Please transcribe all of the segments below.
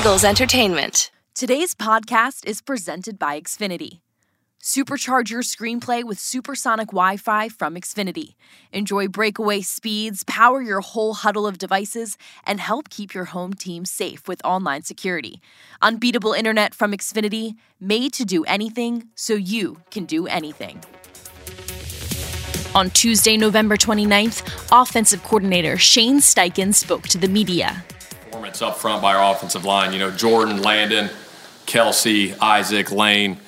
Eagles Entertainment. Today's podcast is presented by Xfinity. Supercharge your screenplay with supersonic Wi Fi from Xfinity. Enjoy breakaway speeds, power your whole huddle of devices, and help keep your home team safe with online security. Unbeatable internet from Xfinity, made to do anything so you can do anything. On Tuesday, November 29th, offensive coordinator Shane Steichen spoke to the media. Performance up front by our offensive line. You know, Jordan, Landon, Kelce, Isaac, Lane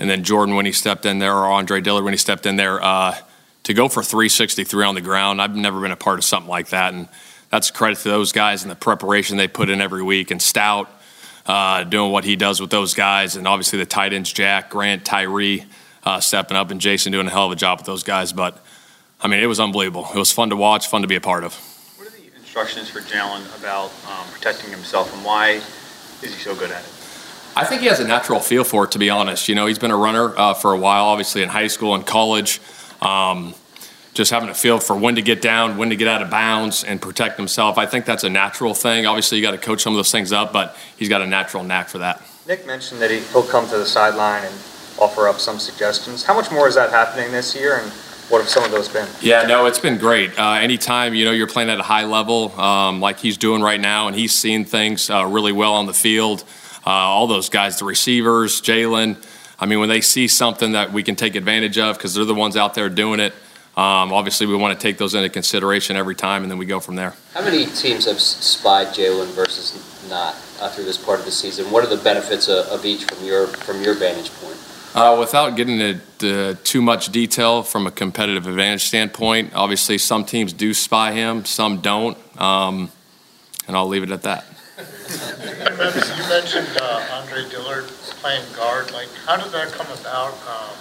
and then Jordan when he stepped in there, or Andre Dillard when he stepped in there, uh, to go for 363 on the ground. I've never been a part of something like that, and that's credit to those guys and the preparation they put in every week. And Stout uh, doing what he does with those guys, and obviously the tight ends, Jack, Grant, Tyree, uh, stepping up, and Jason doing a hell of a job with those guys. But I mean, it was unbelievable. It was fun to watch, fun to be a part of. What are the instructions for Jalen about um, protecting himself, and why is he so good at it? I think he has a natural feel for it, to be honest. You know, he's been a runner uh, for a while, obviously in high school and college. Um, just having a feel for when to get down, when to get out of bounds, and protect himself. I think that's a natural thing. Obviously, you got to coach some of those things up, but he's got a natural knack for that. Nick mentioned that he, will come to the sideline and offer up some suggestions. How much more is that happening this year, and what have some of those been? Yeah, no, it's been great. Uh, anytime you know you're playing at a high level, um, like he's doing right now, and he's seeing things uh, really well on the field uh, all those guys, the receivers, Jalen. I mean, when they see something that we can take advantage of because they're the ones out there doing it, um, obviously we want to take those into consideration every time, and then we go from there. How many teams have spied Jalen versus not uh, through this part of the season? What are the benefits of, of each from your from your vantage point? Uh, without getting into too much detail from a competitive advantage standpoint, obviously some teams do spy him, some don't, um, and I'll leave it at that you mentioned uh, Andre Dillard playing guard. Like, how did that come about? Um,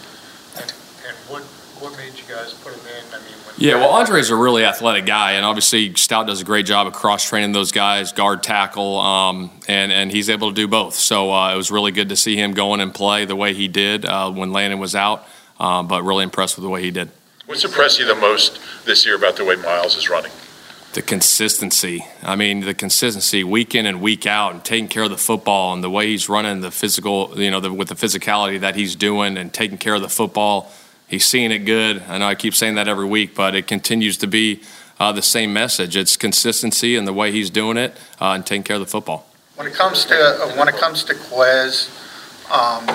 and, and what what made you guys put him in? I mean, yeah, well, Andre's a really athletic guy, and obviously Stout does a great job of cross training those guys, guard, tackle, um, and and he's able to do both. So uh, it was really good to see him go in and play the way he did uh, when Landon was out. Um, but really impressed with the way he did. What's impressed you the most this year about the way Miles is running? the consistency. I mean, the consistency week in and week out, and taking care of the football and the way he's running the physical, you know, the, with the physicality that he's doing and taking care of the football. He's seeing it good. I know I keep saying that every week, but it continues to be uh, the same message. It's consistency and the way he's doing it uh, and taking care of the football. When it comes to uh, when it comes to Quez, um,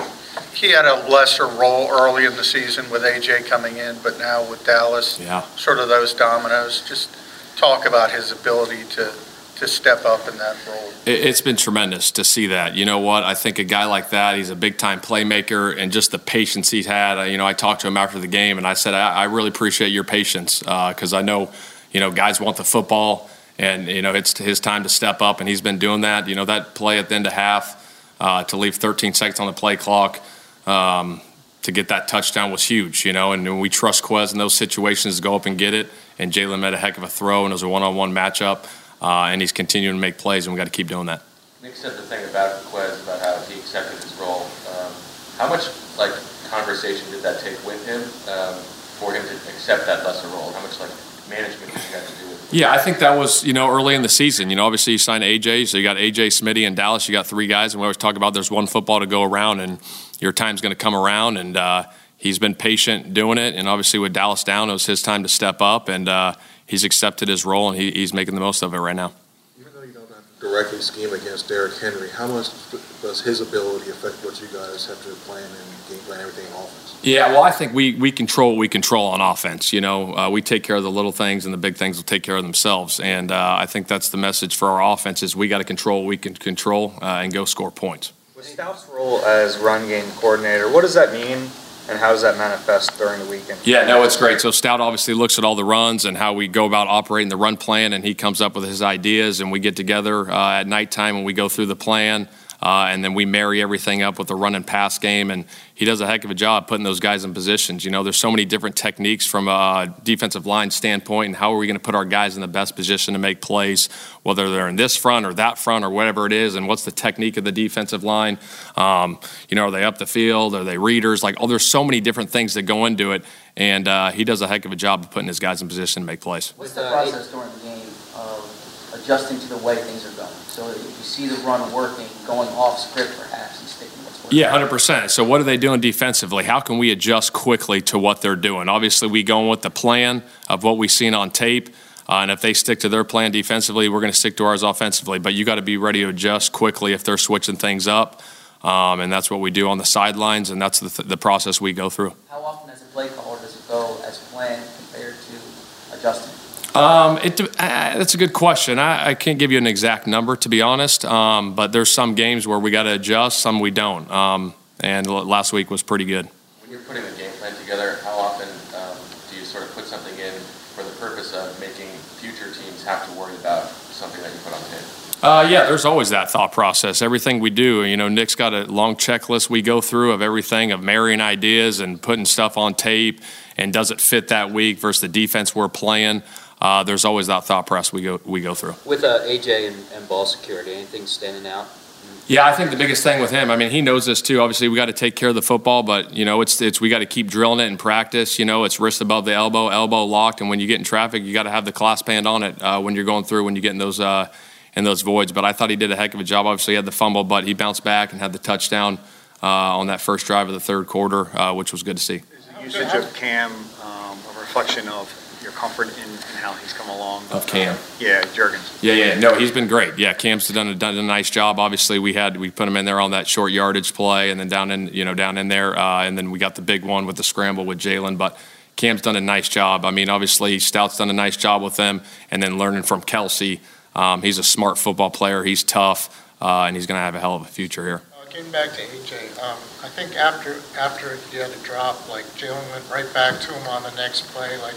he had a lesser role early in the season with AJ coming in, but now with Dallas, yeah. sort of those dominoes. Just talk about his ability to to step up in that role. It's been tremendous to see that. You know what? I think a guy like that, he's a big time playmaker, and just the patience he's had. You know, I talked to him after the game, and I said, I, really appreciate your patience because uh, I know, you know, guys want the football, and you know, it's his time to step up, and he's been doing that. You know, that play at the end of half uh, to leave 13 seconds on the play clock. Um, to get that touchdown was huge, you know, and we trust Quez in those situations to go up and get it and Jalen made a heck of a throw, and it was a one-on-one matchup, uh, and he's continuing to make plays, and we got to keep doing that. Nick said the thing about Quez about how he accepted his role. Um, how much like conversation did that take with him um, for him to accept that lesser role? How much like management did you guys do with? Yeah, I think that was you know early in the season. You know, obviously you signed AJ, so you got AJ, Smitty, in Dallas. You got three guys, and we always talk about there's one football to go around, and your time's going to come around, and. Uh, he's been patient doing it, and obviously with Dallas down, it was his time to step up, and uh, he's accepted his role, and he, he's making the most of it right now. Even though you don't directly scheme against Derrick Henry, how much does his ability affect what you guys have to plan and game plan everything on offense? Yeah, well, I think we, we control what we control on offense. You know, uh, we take care of the little things, and the big things will take care of themselves. And uh, I think that's the message for our offense: is we got to control what we can control uh, and go score points. With Stout's role as run game coordinator, what does that mean and how does that manifest during the weekend? Yeah, no, it's great. So Stout obviously looks at all the runs and how we go about operating the run plan, and he comes up with his ideas, and we get together uh, at nighttime and we go through the plan. Uh, and then we marry everything up with the run and pass game. And he does a heck of a job putting those guys in positions. You know, there's so many different techniques from a defensive line standpoint, and how are we going to put our guys in the best position to make plays, whether they're in this front or that front or whatever it is, and what's the technique of the defensive line? Um, you know, are they up the field? Are they readers? Like, oh, there's so many different things that go into it. And uh, he does a heck of a job of putting his guys in position to make plays. What's the process during the game? Adjusting to the way things are going. So if you see the run working, going off script perhaps, and sticking with what's working. Yeah, hundred percent. So what are they doing defensively? How can we adjust quickly to what they're doing? Obviously, we going with the plan of what we've seen on tape. Uh, and if they stick to their plan defensively, we're going to stick to ours offensively. But you got to be ready to adjust quickly if they're switching things up. Um, and that's what we do on the sidelines, and that's the, th- the process we go through. How often as a play caller does it go as planned compared to adjusting? Um, it, uh, that's a good question. I, I can't give you an exact number, to be honest. Um, but there's some games where we got to adjust, some we don't. Um, and l- last week was pretty good. When you're putting a game plan together, how often um, do you sort of put something in for the purpose of making future teams have to worry about something that you put on tape? Uh, yeah, there's always that thought process. Everything we do, you know, Nick's got a long checklist we go through of everything of marrying ideas and putting stuff on tape and does it fit that week versus the defense we're playing. Uh, there's always that thought process we go we go through. With uh, AJ and, and ball security, anything standing out? Yeah, I think the biggest thing with him, I mean, he knows this too. Obviously, we got to take care of the football, but you know, it's it's we got to keep drilling it in practice. You know, it's wrist above the elbow, elbow locked, and when you get in traffic, you got to have the clasp band on it uh, when you're going through when you get in those uh, in those voids. But I thought he did a heck of a job. Obviously, he had the fumble, but he bounced back and had the touchdown uh, on that first drive of the third quarter, uh, which was good to see. Is the usage of Cam um, a reflection of your comfort in, in how he's come along? Of Cam. Yeah, Jurgens. Yeah, yeah, no, he's been great. Yeah, Cam's done a, done a nice job. Obviously, we had we put him in there on that short yardage play, and then down in you know down in there, uh, and then we got the big one with the scramble with Jalen. But Cam's done a nice job. I mean, obviously Stout's done a nice job with them, and then learning from Kelce. Um, he's a smart football player. He's tough, uh, and he's going to have a hell of a future here. Uh, Getting back to AJ, um, I think after, after he had a drop, like Jalen went right back to him on the next play, like,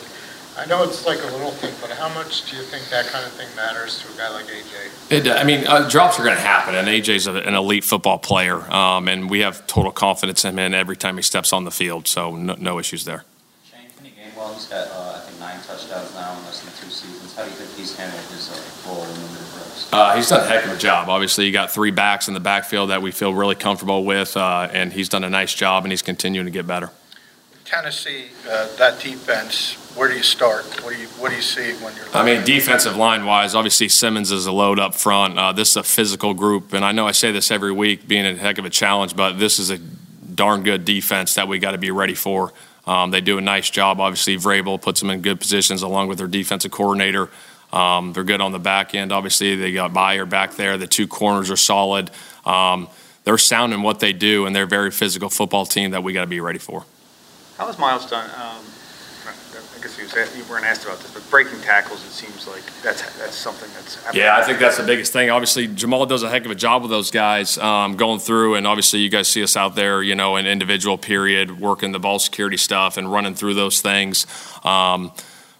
I know it's like a little thing, but how much do you think that kind of thing matters to a guy like AJ? It, I mean, uh, drops are going to happen, and AJ's a, an elite football player, um, and we have total confidence in him every time he steps on the field. So no, no issues there. Shane, from the he's got, uh, I think, nine touchdowns now in less than two seasons. How do you think he's handled his uh, role in the reps? Uh, he's done a heck of a job. Obviously, you got three backs in the backfield that we feel really comfortable with, uh, and he's done a nice job, and he's continuing to get better. Tennessee, uh, that defense, where do you start? What do you, what do you see when you're? I mean, defensive line wise, obviously Simmons is a load up front. Uh, this is a physical group, and I know I say this every week, being a heck of a challenge, but this is a darn good defense that we got to be ready for. Um, they do a nice job. Obviously, Vrabel puts them in good positions along with their defensive coordinator. Um, they're good on the back end. Obviously, they got Byard back there. The two corners are solid. Um, they're sound in what they do, and they're a very physical football team that we got to be ready for. How has Miles done? Um, I guess you, was, weren't asked about this, but breaking tackles, it seems like that's that's something that's. Happening. Yeah, I think that's the biggest thing. Obviously, Jemal does a heck of a job with those guys um, going through, and obviously, you guys see us out there, you know, in individual period, working the ball security stuff and running through those things. Um,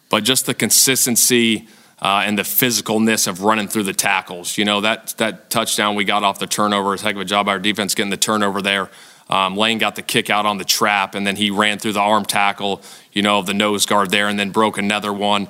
but just the consistency. Uh, and the physicalness of running through the tackles. You know, that, that touchdown we got off the turnover is a heck of a job by our defense getting the turnover there. Um, Lane got the kick out on the trap, and then he ran through the arm tackle, you know, of the nose guard there, and then broke another one.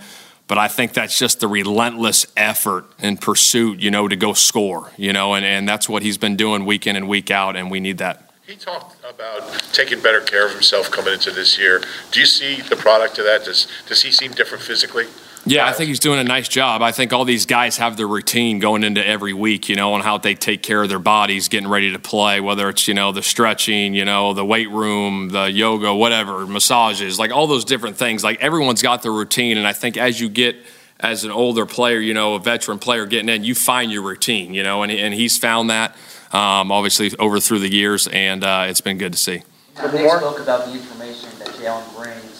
But I think that's just the relentless effort and pursuit, you know, to go score, you know, and, and that's what he's been doing week in and week out, and we need that. He talked about taking better care of himself coming into this year. Do you see the product of that? Does, does he seem different physically? Yeah, I think he's doing a nice job. I think all these guys have their routine going into every week, you know, on how they take care of their bodies getting ready to play, whether it's, you know, the stretching, you know, the weight room, the yoga, whatever, massages, like all those different things. Like everyone's got their routine. And I think as you get, as an older player, you know, a veteran player getting in, you find your routine, you know, and, and he's found that, um, obviously, over through the years, and uh, it's been good to see. Nick spoke about the information that Jalen brings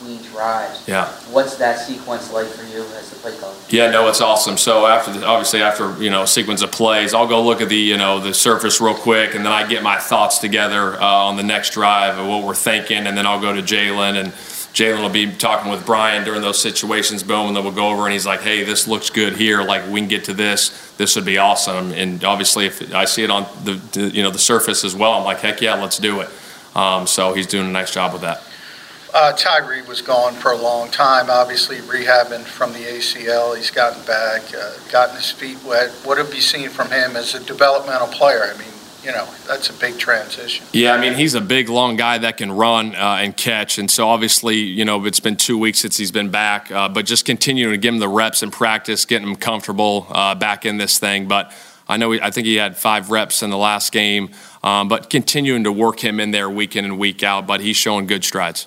between drives. Yeah. What's that sequence like for you as the play caller? Yeah, no, it's awesome. So after the, obviously after you know a sequence of plays, I'll go look at the you know the surface real quick, and then I get my thoughts together uh, on the next drive of what we're thinking, and then I'll go to Jalen and. Jalen will be talking with Brian during those situations, boom, and then we'll go over and he's like, hey, this looks good here. Like, we can get to this. This would be awesome. And obviously, if I see it on the, the you know, the surface as well, I'm like, heck yeah, let's do it. Um, so he's doing a nice job with that. Uh, Tyree was gone for a long time, obviously rehabbing from the ACL. He's gotten back, uh, gotten his feet wet. What have you seen from him as a developmental player? I mean, you know, that's a big transition. Yeah, I mean, he's a big, long guy that can run uh, and catch. And so, obviously, you know, it's been two weeks since he's been back, uh, but just continuing to give him the reps and practice, getting him comfortable uh, back in this thing. But I know, he, I think he had five reps in the last game, um, but continuing to work him in there week in and week out. But he's showing good strides.